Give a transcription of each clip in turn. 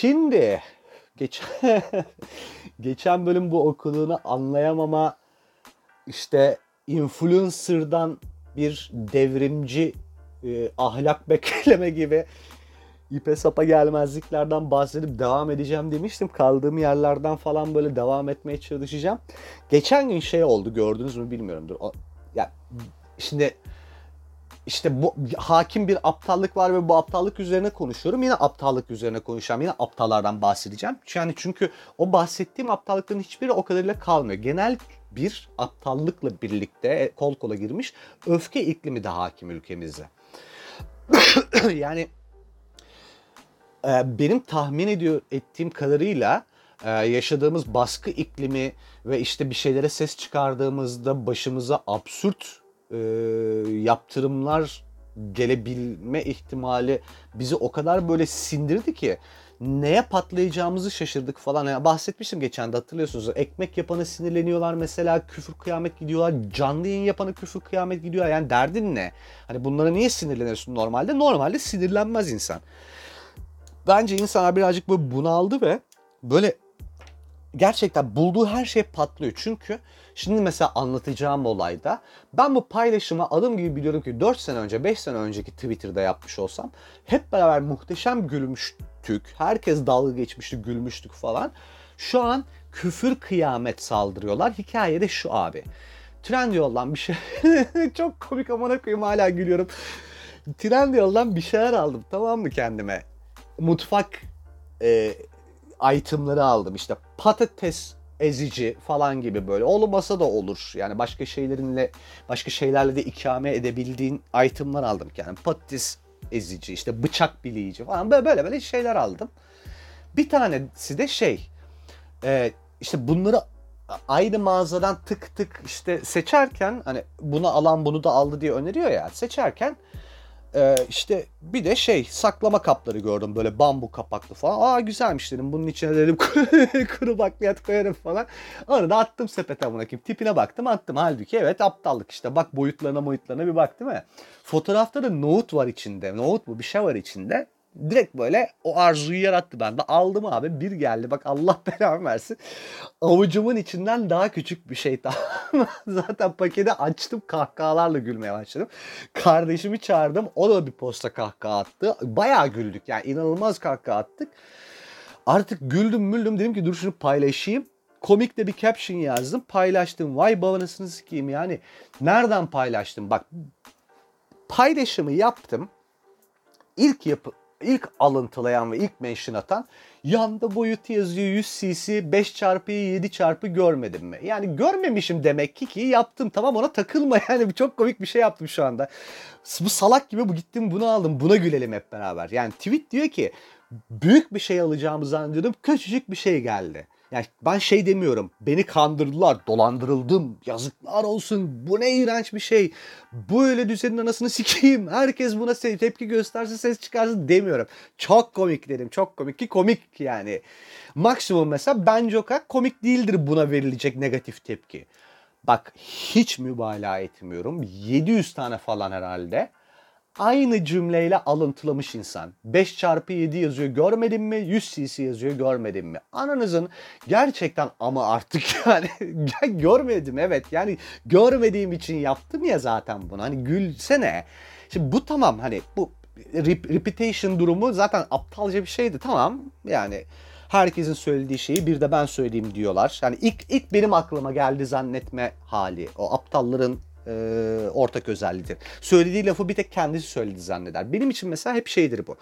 Şimdi geçen, geçen bölüm bu okuduğunu anlayamama işte influencer'dan bir devrimci e, ahlak bekleme gibi ipe sapa gelmezliklerden bahsedip devam edeceğim demiştim. Kaldığım yerlerden falan böyle devam etmeye çalışacağım. Geçen gün şey oldu gördünüz mü bilmiyorumdur. O, ya şimdi işte bu hakim bir aptallık var ve bu aptallık üzerine konuşuyorum. Yine aptallık üzerine konuşacağım. Yine aptallardan bahsedeceğim. Yani çünkü o bahsettiğim aptallıkların hiçbiri o kadarıyla kalmıyor. Genel bir aptallıkla birlikte kol kola girmiş öfke iklimi de hakim ülkemizde. yani e, benim tahmin ediyor ettiğim kadarıyla e, yaşadığımız baskı iklimi ve işte bir şeylere ses çıkardığımızda başımıza absürt e, yaptırımlar gelebilme ihtimali bizi o kadar böyle sindirdi ki neye patlayacağımızı şaşırdık falan. Yani bahsetmiştim geçen de hatırlıyorsunuz. Ekmek yapana sinirleniyorlar mesela küfür kıyamet gidiyorlar. Canlı yayın yapana küfür kıyamet gidiyor. Yani derdin ne? Hani bunlara niye sinirleniyorsun normalde? Normalde sinirlenmez insan. Bence insanlar birazcık böyle bunaldı ve böyle gerçekten bulduğu her şey patlıyor. Çünkü şimdi mesela anlatacağım olayda ben bu paylaşımı adım gibi biliyorum ki 4 sene önce 5 sene önceki Twitter'da yapmış olsam hep beraber muhteşem gülmüştük. Herkes dalga geçmişti gülmüştük falan. Şu an küfür kıyamet saldırıyorlar. Hikaye de şu abi. Trendyol'dan bir şey çok komik amına koyayım hala gülüyorum. Trendyol'dan bir şeyler aldım tamam mı kendime? Mutfak e, itemları aldım. İşte patates ezici falan gibi böyle. Olmasa da olur. Yani başka şeylerinle başka şeylerle de ikame edebildiğin itemlar aldım. Yani patates ezici, işte bıçak bileyici falan böyle böyle, böyle şeyler aldım. Bir tanesi de şey e, işte bunları aynı mağazadan tık tık işte seçerken hani bunu alan bunu da aldı diye öneriyor ya seçerken ee, işte bir de şey saklama kapları gördüm böyle bambu kapaklı falan. Aa güzelmiş dedim bunun içine dedim kuru bakliyat koyarım falan. Onu da attım sepete buna kim tipine baktım attım. Halbuki evet aptallık işte bak boyutlarına boyutlarına bir bak değil mi? Fotoğrafta da nohut var içinde. Nohut mu bir şey var içinde direkt böyle o arzuyu yarattı bende. Aldım abi bir geldi bak Allah belamı versin. Avucumun içinden daha küçük bir şey Zaten paketi açtım kahkahalarla gülmeye başladım. Kardeşimi çağırdım o da bir posta kahkaha attı. Bayağı güldük yani inanılmaz kahkaha attık. Artık güldüm müldüm dedim ki dur şunu paylaşayım. Komik de bir caption yazdım paylaştım. Vay babanısını sikeyim yani. Nereden paylaştım? Bak paylaşımı yaptım. İlk yapı ilk alıntılayan ve ilk mention atan yanda boyutu yazıyor 100 cc 5 çarpı 7 çarpı görmedim mi? Yani görmemişim demek ki ki yaptım tamam ona takılma yani çok komik bir şey yaptım şu anda. Bu salak gibi bu gittim bunu aldım buna gülelim hep beraber. Yani tweet diyor ki büyük bir şey alacağımı zannediyordum küçücük bir şey geldi. Yani ben şey demiyorum. Beni kandırdılar, dolandırıldım. Yazıklar olsun. Bu ne iğrenç bir şey. Bu öyle düzenin anasını sikeyim. Herkes buna tepki göstersin, ses çıkarsın demiyorum. Çok komik dedim. Çok komik ki komik yani. Maksimum mesela Ben Joker komik değildir buna verilecek negatif tepki. Bak hiç mübalağa etmiyorum. 700 tane falan herhalde aynı cümleyle alıntılamış insan. 5 çarpı 7 yazıyor görmedin mi? 100 cc yazıyor görmedin mi? Ananızın gerçekten ama artık yani görmedim evet yani görmediğim için yaptım ya zaten bunu. Hani gülsene. Şimdi bu tamam hani bu reputation durumu zaten aptalca bir şeydi tamam yani herkesin söylediği şeyi bir de ben söyleyeyim diyorlar. Yani ilk ilk benim aklıma geldi zannetme hali. O aptalların e, ortak özelliğidir. Söylediği lafı bir tek kendisi söyledi zanneder. Benim için mesela hep şeydir bu.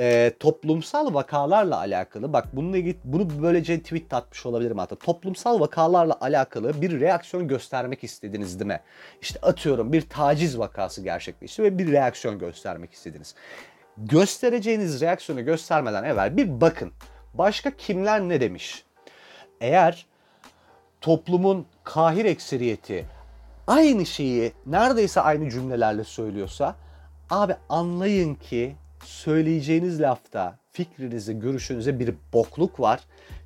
E, toplumsal vakalarla alakalı bak bununla ilgili bunu böylece tweet atmış olabilirim hatta. Toplumsal vakalarla alakalı bir reaksiyon göstermek istediniz değil mi? İşte atıyorum bir taciz vakası gerçekleşti ve bir reaksiyon göstermek istediniz. Göstereceğiniz reaksiyonu göstermeden evvel bir bakın. Başka kimler ne demiş? Eğer toplumun kahir ekseriyeti aynı şeyi neredeyse aynı cümlelerle söylüyorsa abi anlayın ki söyleyeceğiniz lafta fikrinize, görüşünüze bir bokluk var.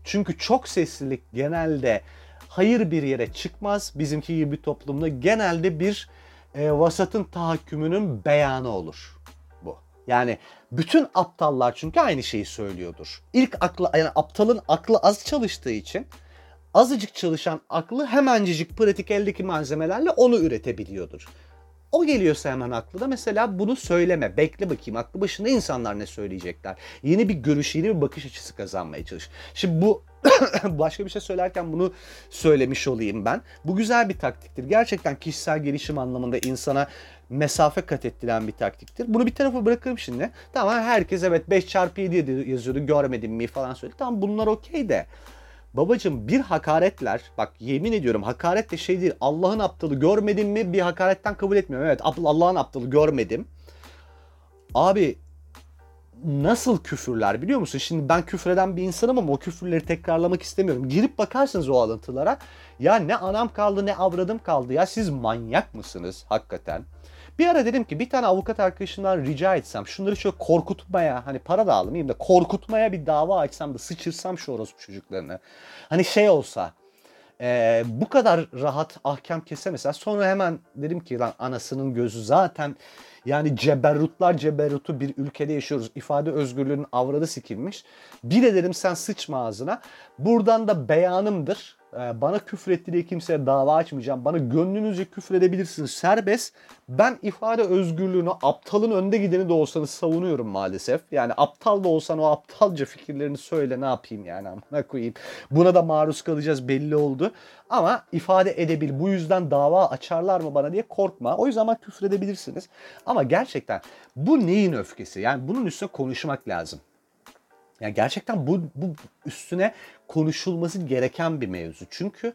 Çünkü çok seslilik genelde hayır bir yere çıkmaz. Bizimki gibi bir toplumda genelde bir e, vasatın tahakkümünün beyanı olur bu. Yani bütün aptallar çünkü aynı şeyi söylüyordur. İlk aklı yani aptalın aklı az çalıştığı için azıcık çalışan aklı hemencecik pratik eldeki malzemelerle onu üretebiliyordur. O geliyorsa hemen aklına mesela bunu söyleme. Bekle bakayım aklı başında insanlar ne söyleyecekler. Yeni bir görüş, yeni bir bakış açısı kazanmaya çalış. Şimdi bu başka bir şey söylerken bunu söylemiş olayım ben. Bu güzel bir taktiktir. Gerçekten kişisel gelişim anlamında insana mesafe kat ettiren bir taktiktir. Bunu bir tarafa bırakırım şimdi. Tamam herkes evet 5 çarpı 7 yazıyordu görmedim mi falan söyledi. Tamam bunlar okey de. Babacım bir hakaretler bak yemin ediyorum hakaret de şey değil Allah'ın aptalı görmedim mi bir hakaretten kabul etmiyorum. Evet Allah'ın aptalı görmedim. Abi nasıl küfürler biliyor musun? Şimdi ben küfreden bir insanım ama o küfürleri tekrarlamak istemiyorum. Girip bakarsınız o alıntılara. Ya ne anam kaldı ne avradım kaldı ya siz manyak mısınız hakikaten? Bir ara dedim ki bir tane avukat arkadaşımdan rica etsem şunları şöyle korkutmaya hani para da almayayım da korkutmaya bir dava açsam da sıçırsam şu orospu çocuklarını. Hani şey olsa e, bu kadar rahat ahkam kese mesela sonra hemen dedim ki lan anasının gözü zaten yani ceberrutlar ceberrutu bir ülkede yaşıyoruz. İfade özgürlüğünün avradı sikilmiş. Bir de dedim sen sıçma ağzına. Buradan da beyanımdır. Ee, bana küfür etti diye kimseye dava açmayacağım. Bana gönlünüzce küfür edebilirsiniz. Serbest. Ben ifade özgürlüğünü aptalın önde gideni de olsanız savunuyorum maalesef. Yani aptal da olsan o aptalca fikirlerini söyle ne yapayım yani amına koyayım. Buna da maruz kalacağız belli oldu. Ama ifade edebil. Bu yüzden dava açarlar mı bana diye korkma. O yüzden bana küfür edebilirsiniz. Ama gerçekten bu neyin öfkesi? Yani bunun üstüne konuşmak lazım. Yani gerçekten bu, bu üstüne konuşulması gereken bir mevzu. Çünkü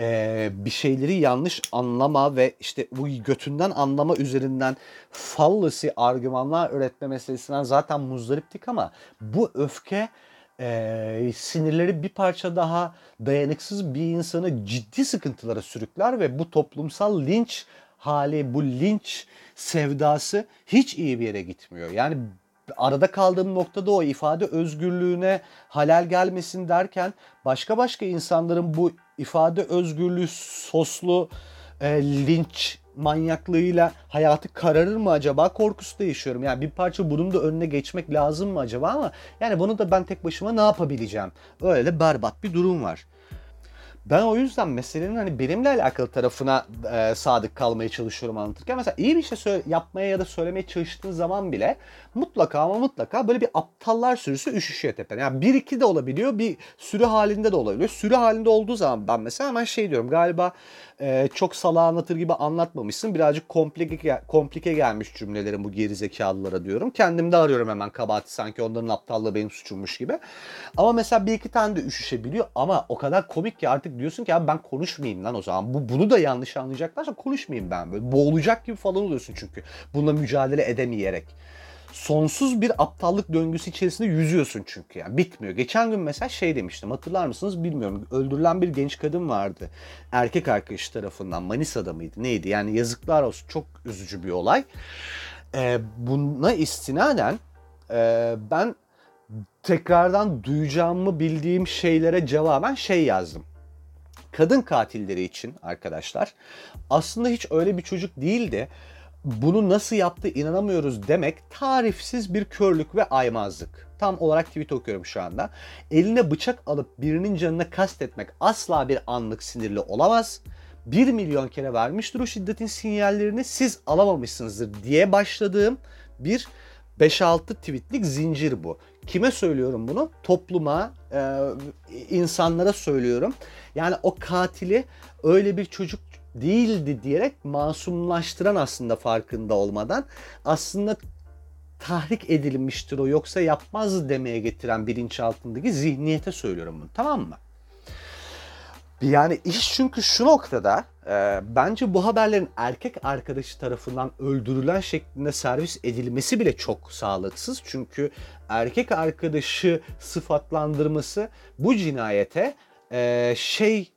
e, bir şeyleri yanlış anlama ve işte bu götünden anlama üzerinden fallacy argümanlar üretme meselesinden zaten muzdariptik ama bu öfke e, sinirleri bir parça daha dayanıksız bir insanı ciddi sıkıntılara sürükler ve bu toplumsal linç hali, bu linç sevdası hiç iyi bir yere gitmiyor. Yani arada kaldığım noktada o ifade özgürlüğüne halal gelmesin derken başka başka insanların bu ifade özgürlüğü soslu e, linç manyaklığıyla hayatı kararır mı acaba korkusu yaşıyorum. Yani bir parça bunun da önüne geçmek lazım mı acaba ama yani bunu da ben tek başıma ne yapabileceğim? Öyle berbat bir durum var. Ben o yüzden meselenin hani benimle alakalı tarafına e, sadık kalmaya çalışıyorum anlatırken. Mesela iyi bir şey söyle, yapmaya ya da söylemeye çalıştığın zaman bile mutlaka ama mutlaka böyle bir aptallar sürüsü üşüşüyor tepene. Yani bir iki de olabiliyor, bir sürü halinde de olabiliyor. Sürü halinde olduğu zaman ben mesela hemen şey diyorum galiba e, çok sala anlatır gibi anlatmamışsın. Birazcık komplike, komplike gelmiş cümlelerin bu gerizekalılara diyorum. Kendimde arıyorum hemen kabahati sanki onların aptallığı benim suçummuş gibi. Ama mesela bir iki tane de üşüşebiliyor ama o kadar komik ki artık diyorsun ki abi ben konuşmayayım lan o zaman. Bu, bunu da yanlış anlayacaklarsa konuşmayayım ben böyle. Boğulacak gibi falan oluyorsun çünkü. Bununla mücadele edemeyerek sonsuz bir aptallık döngüsü içerisinde yüzüyorsun çünkü yani bitmiyor. Geçen gün mesela şey demiştim hatırlar mısınız bilmiyorum. Öldürülen bir genç kadın vardı. Erkek arkadaşı tarafından Manisa'da mıydı neydi yani yazıklar olsun çok üzücü bir olay. Ee, buna istinaden e, ben tekrardan duyacağımı bildiğim şeylere cevaben şey yazdım kadın katilleri için arkadaşlar aslında hiç öyle bir çocuk değildi. Bunu nasıl yaptı inanamıyoruz demek tarifsiz bir körlük ve aymazlık. Tam olarak tweet okuyorum şu anda. Eline bıçak alıp birinin canına kastetmek asla bir anlık sinirli olamaz. 1 milyon kere vermiştir o şiddetin sinyallerini siz alamamışsınızdır diye başladığım bir 5-6 tweetlik zincir bu. Kime söylüyorum bunu? Topluma, e, insanlara söylüyorum. Yani o katili öyle bir çocuk değildi diyerek masumlaştıran aslında farkında olmadan aslında tahrik edilmiştir o yoksa yapmaz demeye getiren bilinçaltındaki zihniyete söylüyorum bunu tamam mı? Yani iş çünkü şu noktada e, bence bu haberlerin erkek arkadaşı tarafından öldürülen şeklinde servis edilmesi bile çok sağlıksız. Çünkü erkek arkadaşı sıfatlandırması bu cinayete e, şey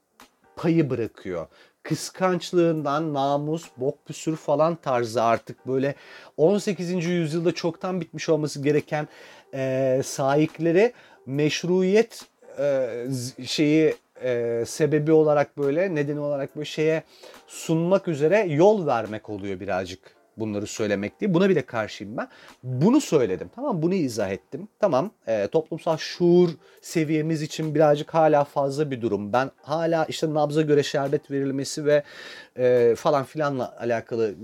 payı bırakıyor kıskançlığından namus, bok püsür falan tarzı artık böyle 18. yüzyılda çoktan bitmiş olması gereken e, sahipleri meşruiyet e, şeyi e, sebebi olarak böyle nedeni olarak böyle şeye sunmak üzere yol vermek oluyor birazcık bunları söylemek diye. Buna bile karşıyım ben. Bunu söyledim. Tamam bunu izah ettim. Tamam e, toplumsal şuur seviyemiz için birazcık hala fazla bir durum. Ben hala işte nabza göre şerbet verilmesi ve e, falan filanla alakalı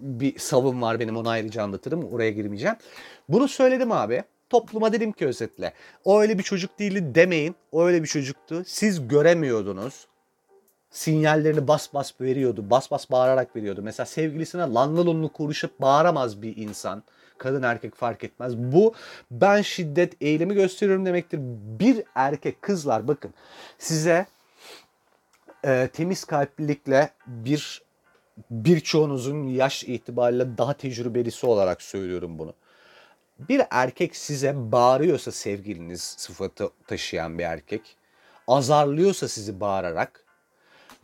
bir savım var benim onu ayrıca anlatırım. Oraya girmeyeceğim. Bunu söyledim abi. Topluma dedim ki özetle. O öyle bir çocuk değildi demeyin. O öyle bir çocuktu. Siz göremiyordunuz sinyallerini bas bas veriyordu. Bas bas bağırarak veriyordu. Mesela sevgilisine lanlı lunlu konuşup bağıramaz bir insan. Kadın erkek fark etmez. Bu ben şiddet eylemi gösteriyorum demektir. Bir erkek kızlar bakın size e, temiz kalplilikle bir birçoğunuzun yaş itibariyle daha tecrübelisi olarak söylüyorum bunu. Bir erkek size bağırıyorsa sevgiliniz sıfatı taşıyan bir erkek, azarlıyorsa sizi bağırarak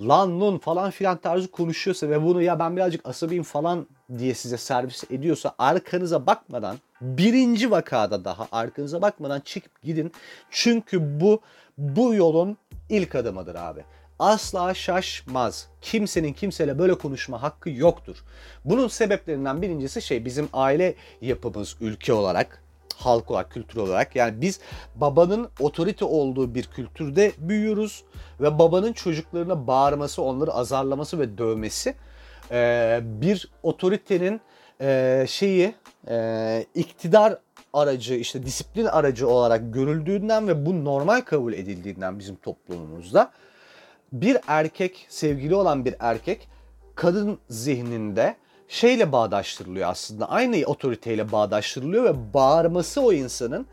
lan nun falan filan tarzı konuşuyorsa ve bunu ya ben birazcık asabiyim falan diye size servis ediyorsa arkanıza bakmadan birinci vakada daha arkanıza bakmadan çıkıp gidin. Çünkü bu bu yolun ilk adımıdır abi. Asla şaşmaz. Kimsenin kimseyle böyle konuşma hakkı yoktur. Bunun sebeplerinden birincisi şey bizim aile yapımız ülke olarak halk olarak, kültür olarak. Yani biz babanın otorite olduğu bir kültürde büyüyoruz ve babanın çocuklarına bağırması, onları azarlaması ve dövmesi e, bir otoritenin e, şeyi e, iktidar aracı işte disiplin aracı olarak görüldüğünden ve bu normal kabul edildiğinden bizim toplumumuzda bir erkek sevgili olan bir erkek kadın zihninde şeyle bağdaştırılıyor aslında. Aynı otoriteyle bağdaştırılıyor ve bağırması o insanın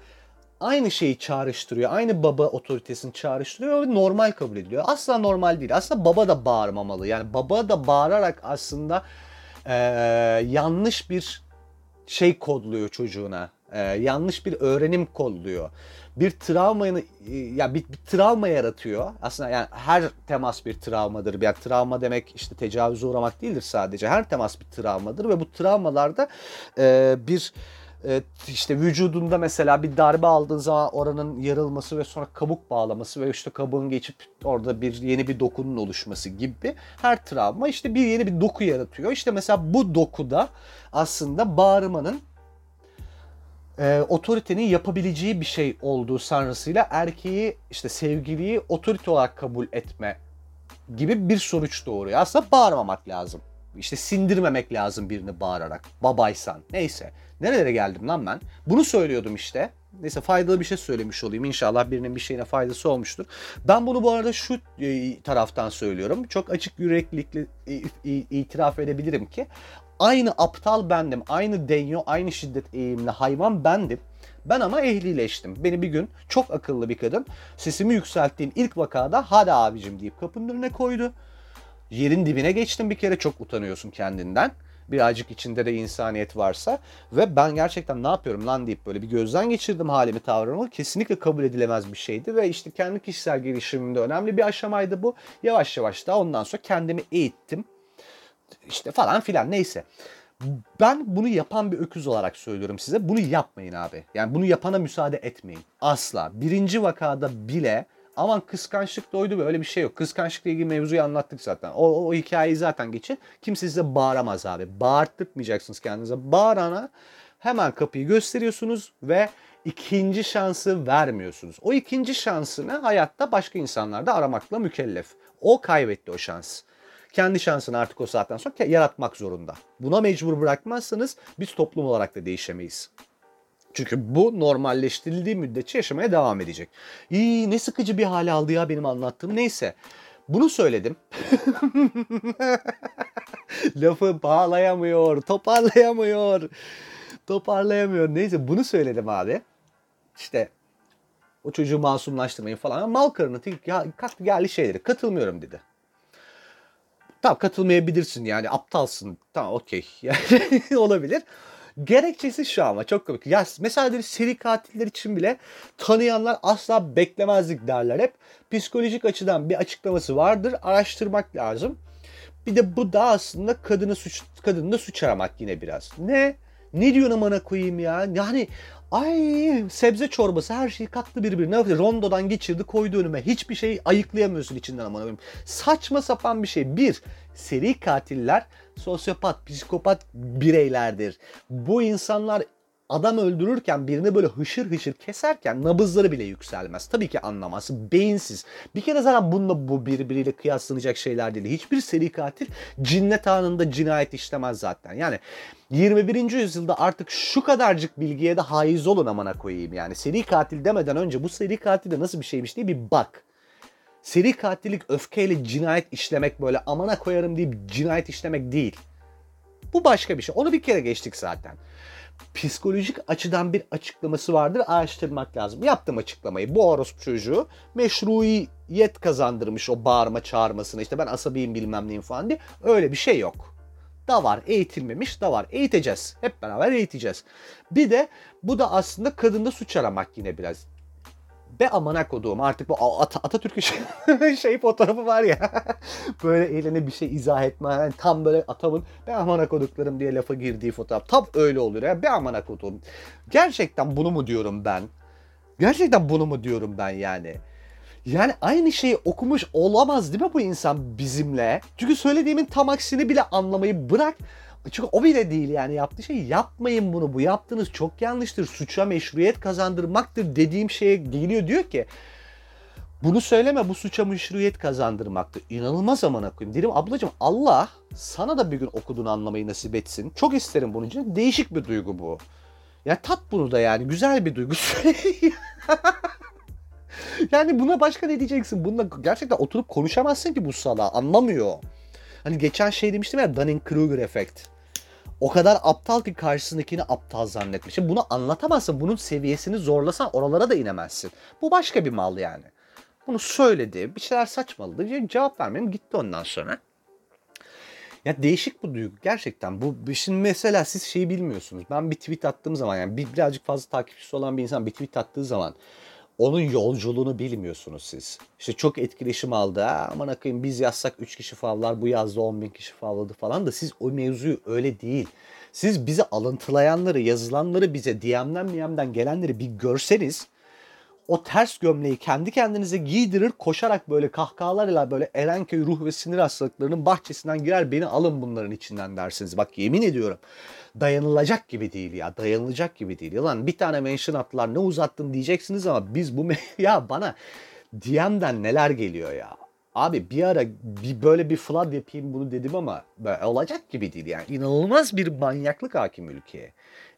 aynı şeyi çağrıştırıyor. Aynı baba otoritesini çağrıştırıyor ve normal kabul ediliyor. Asla normal değil. Aslında baba da bağırmamalı. Yani baba da bağırarak aslında e, yanlış bir şey kodluyor çocuğuna. E, yanlış bir öğrenim kodluyor bir travmayı ya bir, bir travma yaratıyor. Aslında yani her temas bir travmadır. Yani travma demek işte tecavüze uğramak değildir sadece. Her temas bir travmadır ve bu travmalarda e, bir e, işte vücudunda mesela bir darbe aldığın zaman oranın yarılması ve sonra kabuk bağlaması ve işte kabuğun geçip orada bir yeni bir dokunun oluşması gibi her travma işte bir yeni bir doku yaratıyor. İşte mesela bu dokuda aslında bağırmanın e, otoritenin yapabileceği bir şey olduğu sanrısıyla erkeği işte sevgiliyi otorite olarak kabul etme gibi bir sonuç doğuruyor. Aslında bağırmamak lazım. İşte sindirmemek lazım birini bağırarak. Babaysan. Neyse. Nerelere geldim lan ben? Bunu söylüyordum işte. Neyse faydalı bir şey söylemiş olayım. İnşallah birinin bir şeyine faydası olmuştur. Ben bunu bu arada şu e, taraftan söylüyorum. Çok açık yüreklilikle itiraf edebilirim ki Aynı aptal bendim, aynı denyo, aynı şiddet eğimli hayvan bendim. Ben ama ehlileştim. Beni bir gün çok akıllı bir kadın sesimi yükselttiğim ilk vakada hadi abicim deyip kapının önüne koydu. Yerin dibine geçtim bir kere çok utanıyorsun kendinden. Birazcık içinde de insaniyet varsa ve ben gerçekten ne yapıyorum lan deyip böyle bir gözden geçirdim halimi tavrımı. Kesinlikle kabul edilemez bir şeydi ve işte kendi kişisel gelişimimde önemli bir aşamaydı bu. Yavaş yavaş da ondan sonra kendimi eğittim işte falan filan neyse. Ben bunu yapan bir öküz olarak söylüyorum size. Bunu yapmayın abi. Yani bunu yapana müsaade etmeyin. Asla. Birinci vakada bile aman kıskançlık doydu ve öyle bir şey yok. Kıskançlıkla ilgili mevzuyu anlattık zaten. O, o, o hikayeyi zaten geçin. Kimse size bağıramaz abi. Bağırttırmayacaksınız kendinize. Bağırana hemen kapıyı gösteriyorsunuz ve ikinci şansı vermiyorsunuz. O ikinci şansını hayatta başka insanlarda aramakla mükellef. O kaybetti o şans kendi şansını artık o saatten sonra yaratmak zorunda. Buna mecbur bırakmazsanız biz toplum olarak da değişemeyiz. Çünkü bu normalleştirildiği müddetçe yaşamaya devam edecek. İyi ne sıkıcı bir hale aldı ya benim anlattığım. Neyse. Bunu söyledim. Lafı bağlayamıyor, toparlayamıyor. Toparlayamıyor. Neyse bunu söyledim abi. İşte o çocuğu masumlaştırmayın falan. Mal karını kalktı geldi şeyleri katılmıyorum dedi. Tamam katılmayabilirsin yani aptalsın. Tamam okey. Yani olabilir. Gerekçesi şu ama çok komik. Ya mesela seri katiller için bile tanıyanlar asla beklemezdik derler hep. Psikolojik açıdan bir açıklaması vardır. Araştırmak lazım. Bir de bu da aslında kadını suç kadını da suç aramak yine biraz. Ne? Ne diyorsun amına koyayım ya? Yani ay sebze çorbası her şeyi kattı birbirine. Rondodan geçirdi koydu önüme. Hiçbir şey ayıklayamıyorsun içinden amına koyayım. Saçma sapan bir şey. Bir, seri katiller sosyopat, psikopat bireylerdir. Bu insanlar adam öldürürken birini böyle hışır hışır keserken nabızları bile yükselmez. Tabii ki anlamaz. Beyinsiz. Bir kere zaten bununla bu birbiriyle kıyaslanacak şeyler değil. Hiçbir seri katil cinnet anında cinayet işlemez zaten. Yani 21. yüzyılda artık şu kadarcık bilgiye de haiz olun amana koyayım. Yani seri katil demeden önce bu seri katil de nasıl bir şeymiş diye bir bak. Seri katillik öfkeyle cinayet işlemek böyle amana koyarım deyip cinayet işlemek değil. Bu başka bir şey. Onu bir kere geçtik zaten psikolojik açıdan bir açıklaması vardır. Araştırmak lazım. Yaptım açıklamayı. Bu orospu çocuğu meşruiyet kazandırmış o bağırma çağırmasına. İşte ben asabiyim bilmem neyim falan diye. Öyle bir şey yok. Da var. Eğitilmemiş da var. Eğiteceğiz. Hep beraber eğiteceğiz. Bir de bu da aslında kadında suç aramak yine biraz. Be amana koduğum artık bu At Atatürk'ün şey, şey fotoğrafı var ya böyle eline bir şey izah etme yani tam böyle atamın be amana koduklarım diye lafa girdiği fotoğraf tam öyle oluyor ya be amana koduğum gerçekten bunu mu diyorum ben gerçekten bunu mu diyorum ben yani yani aynı şeyi okumuş olamaz değil mi bu insan bizimle? Çünkü söylediğimin tam aksini bile anlamayı bırak. Çünkü o bile değil yani yaptığı şey yapmayın bunu bu yaptığınız çok yanlıştır suça meşruiyet kazandırmaktır dediğim şeye geliyor diyor ki bunu söyleme bu suça meşruiyet kazandırmaktır. İnanılmaz amına koyayım. Dedim ablacığım Allah sana da bir gün okuduğunu anlamayı nasip etsin. Çok isterim bunun için. Değişik bir duygu bu. Ya tat bunu da yani güzel bir duygu. yani buna başka ne diyeceksin? Bununla gerçekten oturup konuşamazsın ki bu sala anlamıyor. Hani geçen şey demiştim ya Dunning-Kruger efekt o kadar aptal ki karşısındakini aptal zannetmiş. Bunu anlatamazsın. Bunun seviyesini zorlasan oralara da inemezsin. Bu başka bir mal yani. Bunu söyledi. Bir şeyler saçmaladı. Cevap vermem gitti ondan sonra. Ya değişik bu duygu gerçekten. Bu şimdi mesela siz şeyi bilmiyorsunuz. Ben bir tweet attığım zaman yani bir, birazcık fazla takipçisi olan bir insan bir tweet attığı zaman onun yolculuğunu bilmiyorsunuz siz. İşte çok etkileşim aldı. Ha, aman akıyım biz yazsak 3 kişi favlar bu yazdı 10 bin kişi favladı falan da siz o mevzuyu öyle değil. Siz bizi alıntılayanları, yazılanları bize DM'den DM'den gelenleri bir görseniz o ters gömleği kendi kendinize giydirir koşarak böyle kahkahalarla böyle Erenköy ruh ve sinir hastalıklarının bahçesinden girer beni alın bunların içinden dersiniz. Bak yemin ediyorum dayanılacak gibi değil ya dayanılacak gibi değil. Yalan bir tane mention attılar ne uzattın diyeceksiniz ama biz bu ya bana DM'den neler geliyor ya. Abi bir ara bir böyle bir flood yapayım bunu dedim ama böyle olacak gibi değil yani. inanılmaz bir manyaklık hakim ülkeye.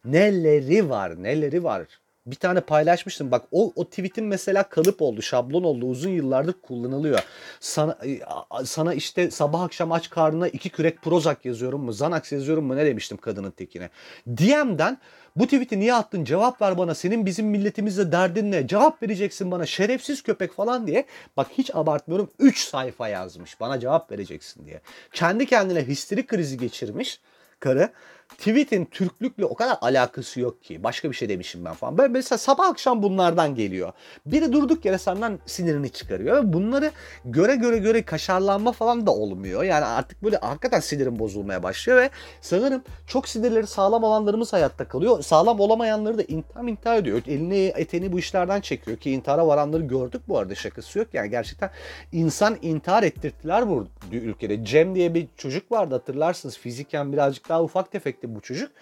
Neleri var neleri var bir tane paylaşmıştım. Bak o, o tweetin mesela kalıp oldu, şablon oldu. Uzun yıllardır kullanılıyor. Sana, e, sana işte sabah akşam aç karnına iki kürek Prozac yazıyorum mu, Xanax yazıyorum mu ne demiştim kadının tekine. DM'den bu tweet'i niye attın cevap ver bana senin bizim milletimizle derdin ne cevap vereceksin bana şerefsiz köpek falan diye. Bak hiç abartmıyorum 3 sayfa yazmış bana cevap vereceksin diye. Kendi kendine histeri krizi geçirmiş karı tweet'in Türklükle o kadar alakası yok ki. Başka bir şey demişim ben falan. Böyle mesela sabah akşam bunlardan geliyor. Biri durduk yere senden sinirini çıkarıyor. Ve bunları göre göre göre kaşarlanma falan da olmuyor. Yani artık böyle hakikaten sinirim bozulmaya başlıyor ve sanırım çok sinirleri sağlam olanlarımız hayatta kalıyor. Sağlam olamayanları da intihar intihar ediyor. Elini eteni bu işlerden çekiyor ki intihara varanları gördük bu arada şakası yok. Yani gerçekten insan intihar ettirdiler bu ülkede. Cem diye bir çocuk vardı hatırlarsınız. Fiziken birazcık daha ufak tefek etti bu çocuk.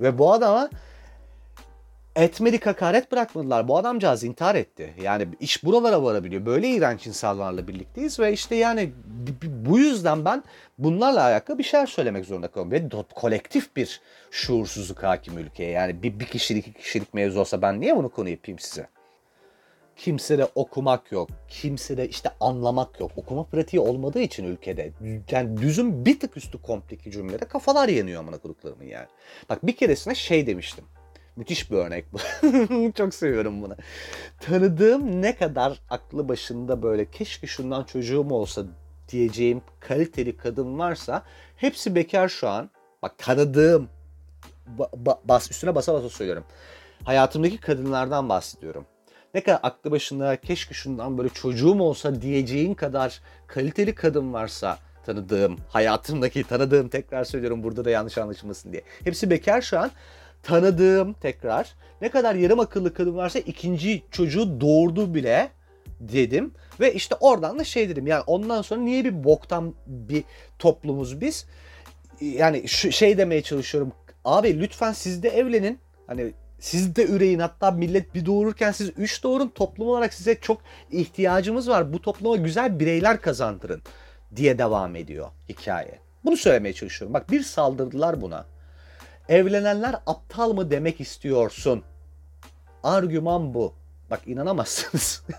Ve bu adama etmedik hakaret bırakmadılar. Bu adamcağız intihar etti. Yani iş buralara varabiliyor. Böyle iğrenç insanlarla birlikteyiz ve işte yani bu yüzden ben bunlarla alakalı bir şeyler söylemek zorunda kalıyorum. Ve kolektif bir şuursuzluk hakim ülkeye. Yani bir, bir kişilik iki kişilik mevzu olsa ben niye bunu konu yapayım size? Kimse de okumak yok. Kimse de işte anlamak yok. Okuma pratiği olmadığı için ülkede. Yani düzüm bir tık üstü komplike cümlede kafalar yanıyor amına koduklarımın yani. Bak bir keresine şey demiştim. Müthiş bir örnek bu. Çok seviyorum bunu. Tanıdığım ne kadar aklı başında böyle keşke şundan çocuğum olsa diyeceğim kaliteli kadın varsa hepsi bekar şu an. Bak tanıdığım ba- bas üstüne basa basa söylüyorum. Hayatımdaki kadınlardan bahsediyorum ne kadar aklı başında keşke şundan böyle çocuğum olsa diyeceğin kadar kaliteli kadın varsa tanıdığım, hayatımdaki tanıdığım tekrar söylüyorum burada da yanlış anlaşılmasın diye. Hepsi bekar şu an. tanıdığım tekrar ne kadar yarım akıllı kadın varsa ikinci çocuğu doğurdu bile dedim. Ve işte oradan da şey dedim yani ondan sonra niye bir boktan bir toplumuz biz? Yani şu şey demeye çalışıyorum. Abi lütfen siz de evlenin. Hani siz de üreyin hatta millet bir doğururken siz üç doğurun toplum olarak size çok ihtiyacımız var. Bu topluma güzel bireyler kazandırın diye devam ediyor hikaye. Bunu söylemeye çalışıyorum. Bak bir saldırdılar buna. Evlenenler aptal mı demek istiyorsun? Argüman bu. Bak inanamazsınız.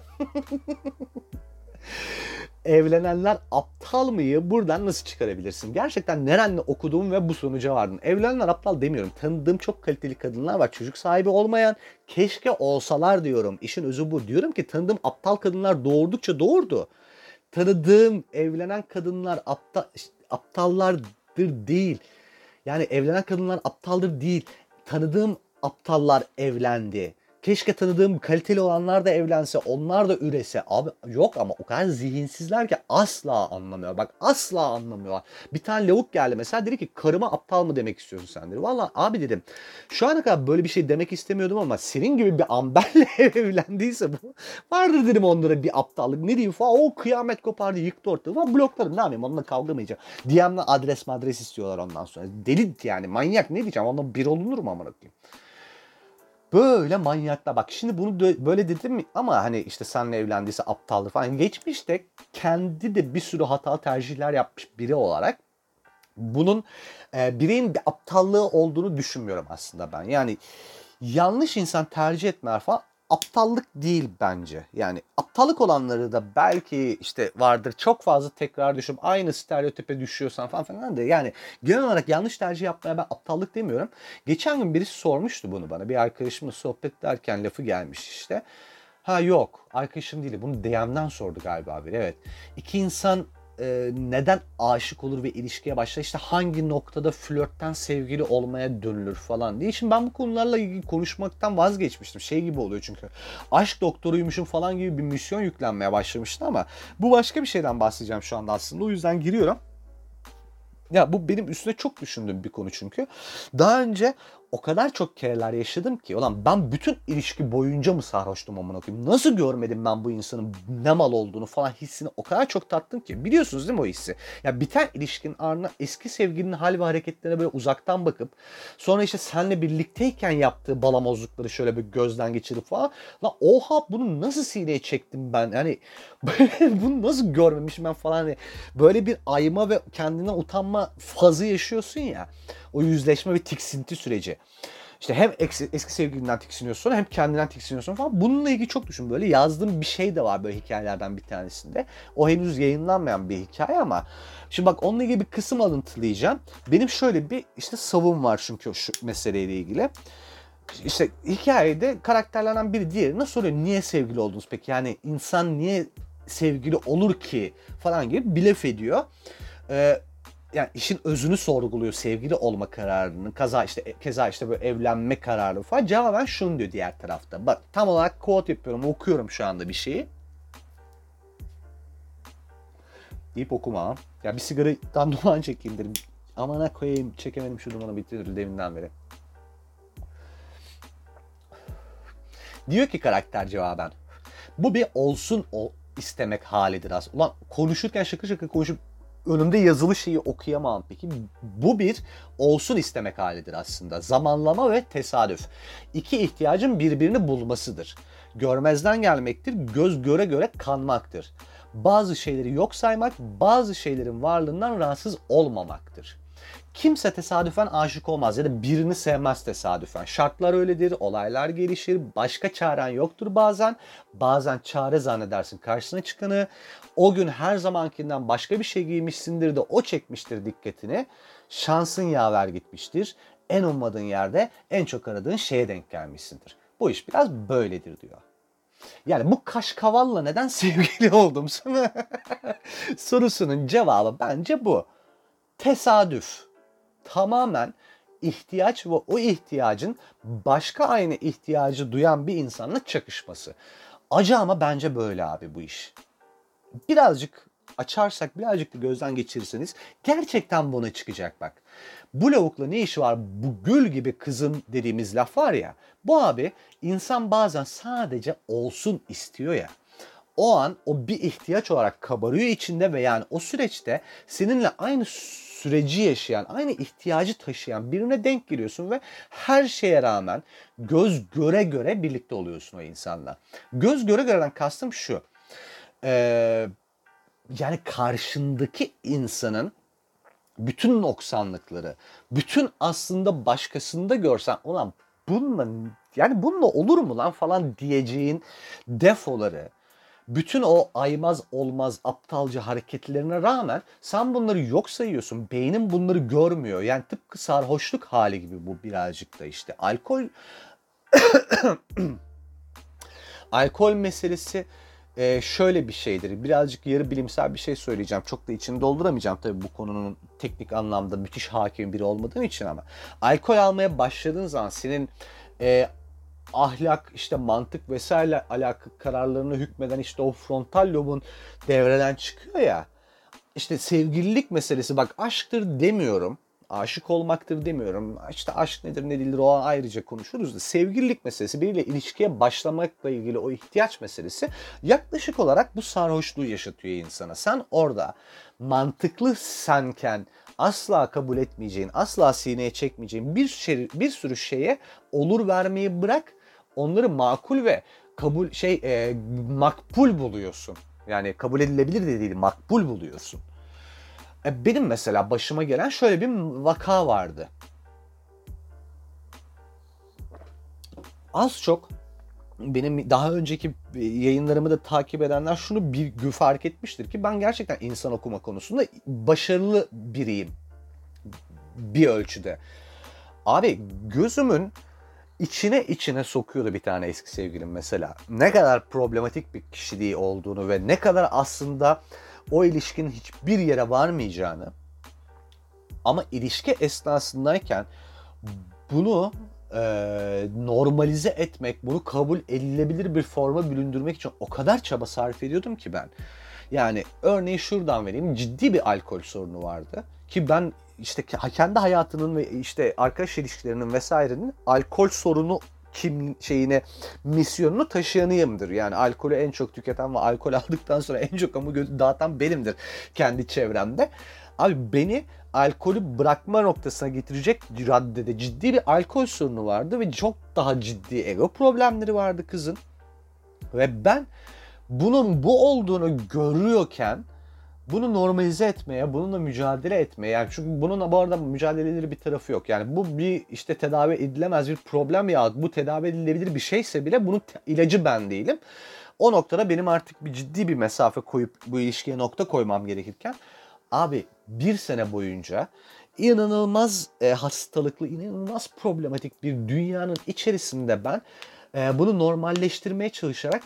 Evlenenler aptal mıyı buradan nasıl çıkarabilirsin? Gerçekten nerenle okuduğum ve bu sonuca vardım. Evlenenler aptal demiyorum. Tanıdığım çok kaliteli kadınlar var. Çocuk sahibi olmayan. Keşke olsalar diyorum. İşin özü bu. Diyorum ki tanıdığım aptal kadınlar doğurdukça doğurdu. Tanıdığım evlenen kadınlar aptal, aptallardır değil. Yani evlenen kadınlar aptaldır değil. Tanıdığım aptallar evlendi. Keşke tanıdığım kaliteli olanlar da evlense, onlar da ürese. Abi yok ama o kadar zihinsizler ki asla anlamıyor. Bak asla anlamıyorlar. Bir tane lavuk geldi mesela dedi ki karıma aptal mı demek istiyorsun sen dedi. Valla abi dedim şu ana kadar böyle bir şey demek istemiyordum ama senin gibi bir amberle evlendiyse bu vardır dedim onlara bir aptallık. Ne diyeyim falan o kıyamet kopardı yıktı ortalığı falan blokladım ne yapayım onunla kavga mı edeceğim. DM'den adres madres istiyorlar ondan sonra. Deli yani manyak ne diyeceğim onunla bir olunur mu amına koyayım. Böyle manyaklar bak şimdi bunu böyle dedim ama hani işte seninle evlendiyse aptaldır falan. Geçmişte kendi de bir sürü hata tercihler yapmış biri olarak bunun e, bireyin bir aptallığı olduğunu düşünmüyorum aslında ben. Yani yanlış insan tercih etmeler falan aptallık değil bence. Yani aptallık olanları da belki işte vardır. Çok fazla tekrar düşüp aynı stereotipe düşüyorsan falan falan da yani genel olarak yanlış tercih yapmaya ben aptallık demiyorum. Geçen gün birisi sormuştu bunu bana. Bir arkadaşımla sohbet ederken lafı gelmiş işte. Ha yok arkadaşım değil bunu DM'den sordu galiba biri evet. İki insan e, neden aşık olur ve ilişkiye başlar? İşte hangi noktada flörtten sevgili olmaya dönülür falan diye. Şimdi ben bu konularla ilgili konuşmaktan vazgeçmiştim. Şey gibi oluyor çünkü. Aşk doktoruymuşum falan gibi bir misyon yüklenmeye başlamıştı ama bu başka bir şeyden bahsedeceğim şu anda aslında. O yüzden giriyorum. Ya bu benim üstüne çok düşündüğüm bir konu çünkü. Daha önce o kadar çok kereler yaşadım ki ulan ben bütün ilişki boyunca mı sarhoştum amına koyayım? Nasıl görmedim ben bu insanın ne mal olduğunu falan hissini o kadar çok tattım ki. Biliyorsunuz değil mi o hissi? Ya biten ilişkinin ardına eski sevgilinin hal ve hareketlerine böyle uzaktan bakıp sonra işte seninle birlikteyken yaptığı balamozlukları şöyle bir gözden geçirip falan. Lan oha bunu nasıl sineye çektim ben? Yani bunu nasıl görmemişim ben falan. Yani böyle bir ayma ve kendinden utanma fazı yaşıyorsun ya. O yüzleşme ve tiksinti süreci. İşte hem eski, eski sevgilinden tiksiniyorsun hem kendinden tiksiniyorsun falan. Bununla ilgili çok düşün. Böyle yazdığım bir şey de var böyle hikayelerden bir tanesinde. O henüz yayınlanmayan bir hikaye ama şimdi bak onunla ilgili bir kısım alıntılayacağım. Benim şöyle bir işte savun var çünkü şu meseleyle ilgili. İşte hikayede karakterlerden biri diğerine soruyor niye sevgili oldunuz peki? Yani insan niye sevgili olur ki falan gibi bilef ediyor. Ee, yani işin özünü sorguluyor sevgili olma kararının. Kaza işte keza işte böyle evlenme kararı falan. Cevaben şunu diyor diğer tarafta. Bak tam olarak quote yapıyorum, okuyorum şu anda bir şeyi. Deyip okuma. Ya bir sigaradan duman çekeyim dedim. Amana koyayım çekemedim şu dumanı bitirdi deminden beri. Diyor ki karakter cevaben. Bu bir olsun o istemek halidir aslında. Ulan konuşurken şakır şakır konuşup önümde yazılı şeyi okuyamam peki. Bu bir olsun istemek halidir aslında. Zamanlama ve tesadüf. İki ihtiyacın birbirini bulmasıdır. Görmezden gelmektir, göz göre göre kanmaktır. Bazı şeyleri yok saymak, bazı şeylerin varlığından rahatsız olmamaktır. Kimse tesadüfen aşık olmaz ya da birini sevmez tesadüfen. Şartlar öyledir, olaylar gelişir, başka çaren yoktur bazen. Bazen çare zannedersin karşısına çıkanı. O gün her zamankinden başka bir şey giymişsindir de o çekmiştir dikkatini. Şansın yaver gitmiştir. En ummadığın yerde en çok aradığın şeye denk gelmişsindir. Bu iş biraz böyledir diyor. Yani bu kaşkavalla neden sevgili oldum sana? Sorusunun cevabı bence bu. Tesadüf tamamen ihtiyaç ve o ihtiyacın başka aynı ihtiyacı duyan bir insanla çakışması. Acı ama bence böyle abi bu iş. Birazcık açarsak birazcık da gözden geçirirseniz gerçekten buna çıkacak bak. Bu lavukla ne işi var bu gül gibi kızın dediğimiz laf var ya. Bu abi insan bazen sadece olsun istiyor ya o an o bir ihtiyaç olarak kabarıyor içinde ve yani o süreçte seninle aynı süreci yaşayan, aynı ihtiyacı taşıyan birine denk geliyorsun ve her şeye rağmen göz göre göre birlikte oluyorsun o insanla. Göz göre göreden kastım şu. Ee, yani karşındaki insanın bütün noksanlıkları, bütün aslında başkasında görsen ulan bununla yani bununla olur mu lan falan diyeceğin defoları, bütün o aymaz olmaz aptalca hareketlerine rağmen sen bunları yok sayıyorsun. Beynin bunları görmüyor. Yani tıpkı sarhoşluk hali gibi bu birazcık da işte. Alkol alkol meselesi e, şöyle bir şeydir. Birazcık yarı bilimsel bir şey söyleyeceğim. Çok da içini dolduramayacağım tabii bu konunun teknik anlamda müthiş hakim biri olmadığım için ama. Alkol almaya başladığın zaman senin e, ahlak, işte mantık vesaire alakalı kararlarını hükmeden işte o frontal lobun devreden çıkıyor ya. İşte sevgililik meselesi bak aşktır demiyorum. Aşık olmaktır demiyorum. İşte aşk nedir ne değildir o ayrıca konuşuruz da sevgililik meselesi biriyle ilişkiye başlamakla ilgili o ihtiyaç meselesi yaklaşık olarak bu sarhoşluğu yaşatıyor insana. Sen orada mantıklı senken asla kabul etmeyeceğin, asla sineye çekmeyeceğin bir şey, bir sürü şeye olur vermeyi bırak onları makul ve kabul şey e, makbul buluyorsun. Yani kabul edilebilir de değil, makbul buluyorsun. E, benim mesela başıma gelen şöyle bir vaka vardı. Az çok benim daha önceki yayınlarımı da takip edenler şunu bir fark etmiştir ki ben gerçekten insan okuma konusunda başarılı biriyim bir ölçüde. Abi gözümün içine içine sokuyordu bir tane eski sevgilim mesela. Ne kadar problematik bir kişiliği olduğunu ve ne kadar aslında o ilişkinin hiçbir yere varmayacağını ama ilişki esnasındayken bunu e, normalize etmek, bunu kabul edilebilir bir forma büründürmek için o kadar çaba sarf ediyordum ki ben. Yani örneği şuradan vereyim. Ciddi bir alkol sorunu vardı. Ki ben işte kendi hayatının ve işte arkadaş ilişkilerinin vesairenin alkol sorunu kim şeyine misyonunu taşıyanıyımdır. Yani alkolü en çok tüketen ve alkol aldıktan sonra en çok kamu dağıtan benimdir kendi çevremde. Abi beni alkolü bırakma noktasına getirecek raddede ciddi bir alkol sorunu vardı ve çok daha ciddi ego problemleri vardı kızın. Ve ben bunun bu olduğunu görüyorken bunu normalize etmeye, bununla mücadele etmeye yani çünkü bunun bu arada mücadeleleri bir tarafı yok. Yani bu bir işte tedavi edilemez bir problem ya bu tedavi edilebilir bir şeyse bile bunun ilacı ben değilim. O noktada benim artık bir ciddi bir mesafe koyup bu ilişkiye nokta koymam gerekirken abi bir sene boyunca inanılmaz e, hastalıklı, inanılmaz problematik bir dünyanın içerisinde ben e, bunu normalleştirmeye çalışarak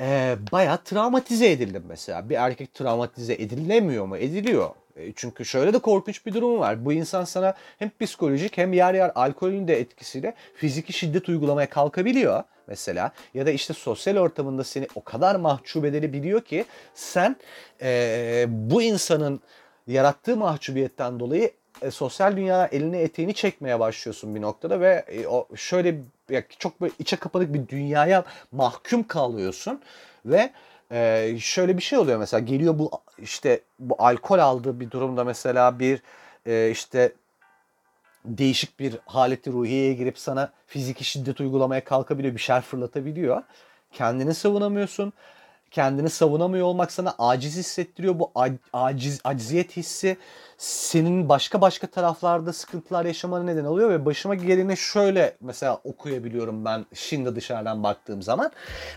e, bayağı travmatize edildim mesela. Bir erkek travmatize edilemiyor mu? Ediliyor. E, çünkü şöyle de korkunç bir durum var. Bu insan sana hem psikolojik hem yer yer alkolün de etkisiyle fiziki şiddet uygulamaya kalkabiliyor mesela. Ya da işte sosyal ortamında seni o kadar mahcup edebiliyor ki sen e, bu insanın yarattığı mahcubiyetten dolayı e, sosyal dünya eline eteğini çekmeye başlıyorsun bir noktada ve e, o şöyle ya, çok böyle içe kapanık bir dünyaya mahkum kalıyorsun ve e, şöyle bir şey oluyor mesela geliyor bu işte bu alkol aldığı bir durumda mesela bir e, işte değişik bir haleti ruhiyeye girip sana fiziki şiddet uygulamaya kalkabiliyor, bir şer fırlatabiliyor. Kendini savunamıyorsun kendini savunamıyor olmak sana aciz hissettiriyor. Bu aciz, acziyet hissi senin başka başka taraflarda sıkıntılar yaşamana neden oluyor ve başıma geleni şöyle mesela okuyabiliyorum ben şimdi dışarıdan baktığım zaman.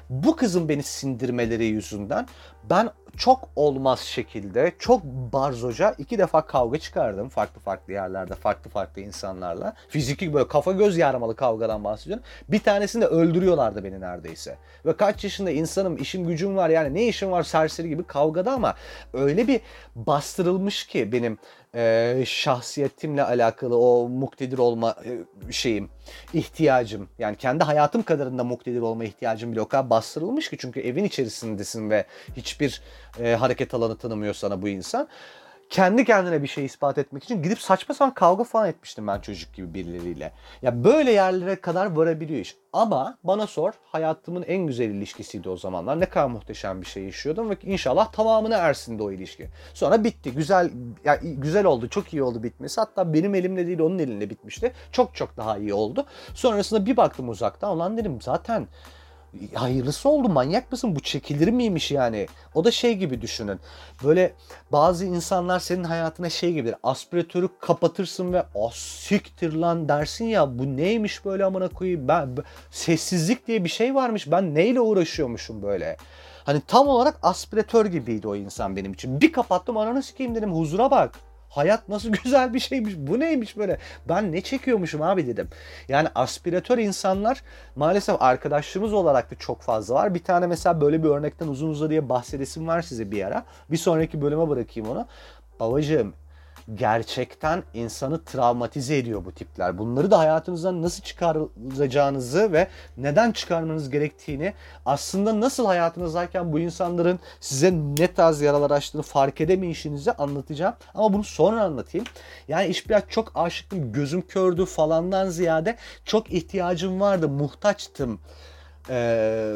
Bu kızın beni sindirmeleri yüzünden ben çok olmaz şekilde çok barzoca iki defa kavga çıkardım farklı farklı yerlerde farklı farklı insanlarla. Fiziki böyle kafa göz yarmalı kavgadan bahsediyorum. Bir tanesini de öldürüyorlardı beni neredeyse. Ve kaç yaşında insanım işim gücüm var yani ne işim var serseri gibi kavgada ama öyle bir bastırılmış ki benim e, şahsiyetimle alakalı o muktedir olma e, şeyim, ihtiyacım. Yani kendi hayatım kadarında muktedir olma ihtiyacım bile o kadar bastırılmış ki çünkü evin içerisindesin ve hiçbir e, hareket alanı tanımıyor sana bu insan kendi kendine bir şey ispat etmek için gidip saçma sapan kavga falan etmiştim ben çocuk gibi birileriyle. Ya böyle yerlere kadar varabiliyor iş. Ama bana sor hayatımın en güzel ilişkisiydi o zamanlar. Ne kadar muhteşem bir şey yaşıyordum ve inşallah tamamına ersin de o ilişki. Sonra bitti. Güzel ya güzel oldu. Çok iyi oldu bitmesi. Hatta benim elimle değil onun elinde bitmişti. Çok çok daha iyi oldu. Sonrasında bir baktım uzaktan. Ulan dedim zaten hayırlısı oldu manyak mısın? Bu çekilir miymiş yani? O da şey gibi düşünün. Böyle bazı insanlar senin hayatına şey gibidir aspiratörü kapatırsın ve asiktir lan dersin ya bu neymiş böyle amına koyayım? Ben sessizlik diye bir şey varmış. Ben neyle uğraşıyormuşum böyle? Hani tam olarak aspiratör gibiydi o insan benim için. Bir kapattım ananı sikeyim dedim. Huzura bak Hayat nasıl güzel bir şeymiş. Bu neymiş böyle? Ben ne çekiyormuşum abi dedim. Yani aspiratör insanlar maalesef arkadaşlarımız olarak da çok fazla var. Bir tane mesela böyle bir örnekten uzun uzadıya bahsedesim var size bir ara. Bir sonraki bölüme bırakayım onu. Babacığım gerçekten insanı travmatize ediyor bu tipler. Bunları da hayatınızdan nasıl çıkaracağınızı ve neden çıkarmanız gerektiğini aslında nasıl hayatınızdayken bu insanların size ne tarz yaralar açtığını fark edemeyişinizi anlatacağım. Ama bunu sonra anlatayım. Yani iş biraz çok aşıktım, gözüm kördü falandan ziyade çok ihtiyacım vardı, muhtaçtım ee,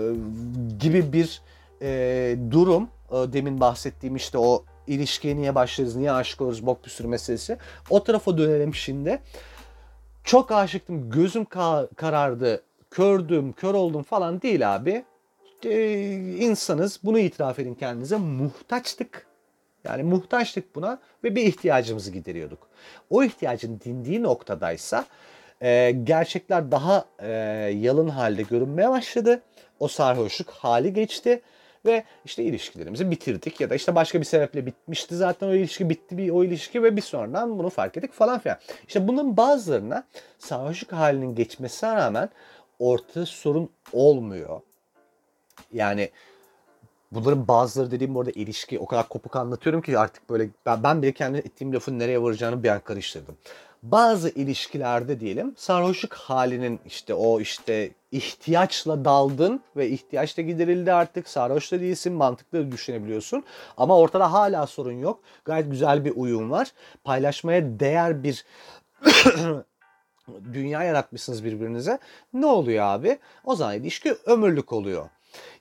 gibi bir e, durum. Demin bahsettiğim işte o ilişkiye niye başlarız, niye aşık oluruz, bok bir sürü meselesi. O tarafa dönelim şimdi. Çok aşıktım, gözüm ka- karardı, kördüm, kör oldum falan değil abi. Ee, insanız, bunu itiraf edin kendinize. Muhtaçtık. Yani muhtaçtık buna ve bir ihtiyacımızı gideriyorduk. O ihtiyacın dindiği noktadaysa e, gerçekler daha e, yalın halde görünmeye başladı. O sarhoşluk hali geçti ve işte ilişkilerimizi bitirdik ya da işte başka bir sebeple bitmişti zaten o ilişki bitti bir o ilişki ve bir sonradan bunu fark ettik falan filan. İşte bunun bazılarına sarhoşluk halinin geçmesine rağmen ortada sorun olmuyor. Yani bunların bazıları dediğim bu arada ilişki o kadar kopuk anlatıyorum ki artık böyle ben, ben bile kendi ettiğim lafın nereye varacağını bir an karıştırdım bazı ilişkilerde diyelim sarhoşluk halinin işte o işte ihtiyaçla daldın ve ihtiyaç da giderildi artık sarhoş da değilsin mantıklı düşünebiliyorsun. Ama ortada hala sorun yok. Gayet güzel bir uyum var. Paylaşmaya değer bir dünya yaratmışsınız birbirinize. Ne oluyor abi? O zaman ilişki ömürlük oluyor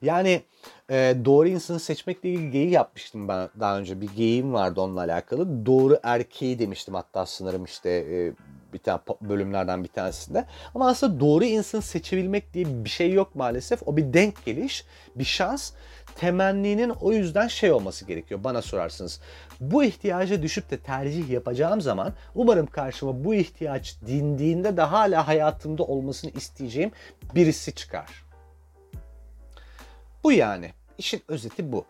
yani e, doğru insanı seçmekle ilgili geyik yapmıştım ben daha önce. Bir geyiğim vardı onunla alakalı. Doğru erkeği demiştim hatta sınırım işte e, bir tane bölümlerden bir tanesinde. Ama aslında doğru insanı seçebilmek diye bir şey yok maalesef. O bir denk geliş, bir şans. Temenninin o yüzden şey olması gerekiyor bana sorarsınız. Bu ihtiyaca düşüp de tercih yapacağım zaman umarım karşıma bu ihtiyaç dindiğinde de hala hayatımda olmasını isteyeceğim birisi çıkar. Bu yani. İşin özeti bu.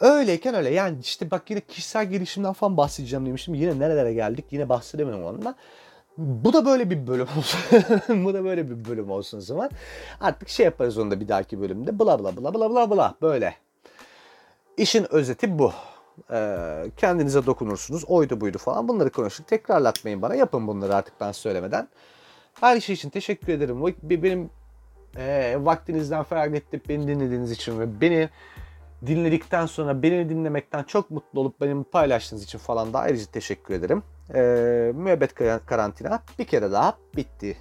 Öyleyken öyle yani işte bak yine kişisel gelişimden falan bahsedeceğim demiştim. Yine nerelere geldik yine bahsedemiyorum onunla. Bu da böyle bir bölüm olsun. bu da böyle bir bölüm olsun zaman. Artık şey yaparız onu da bir dahaki bölümde. Bla bla bla bla bla bla böyle. İşin özeti bu. Ee, kendinize dokunursunuz. Oydu buydu falan. Bunları konuştuk. Tekrarlatmayın bana. Yapın bunları artık ben söylemeden. Her şey için teşekkür ederim. Benim e, vaktinizden feragat beni dinlediğiniz için ve beni dinledikten sonra beni dinlemekten çok mutlu olup benim paylaştığınız için falan da ayrıca teşekkür ederim. E, müebbet karantina bir kere daha bitti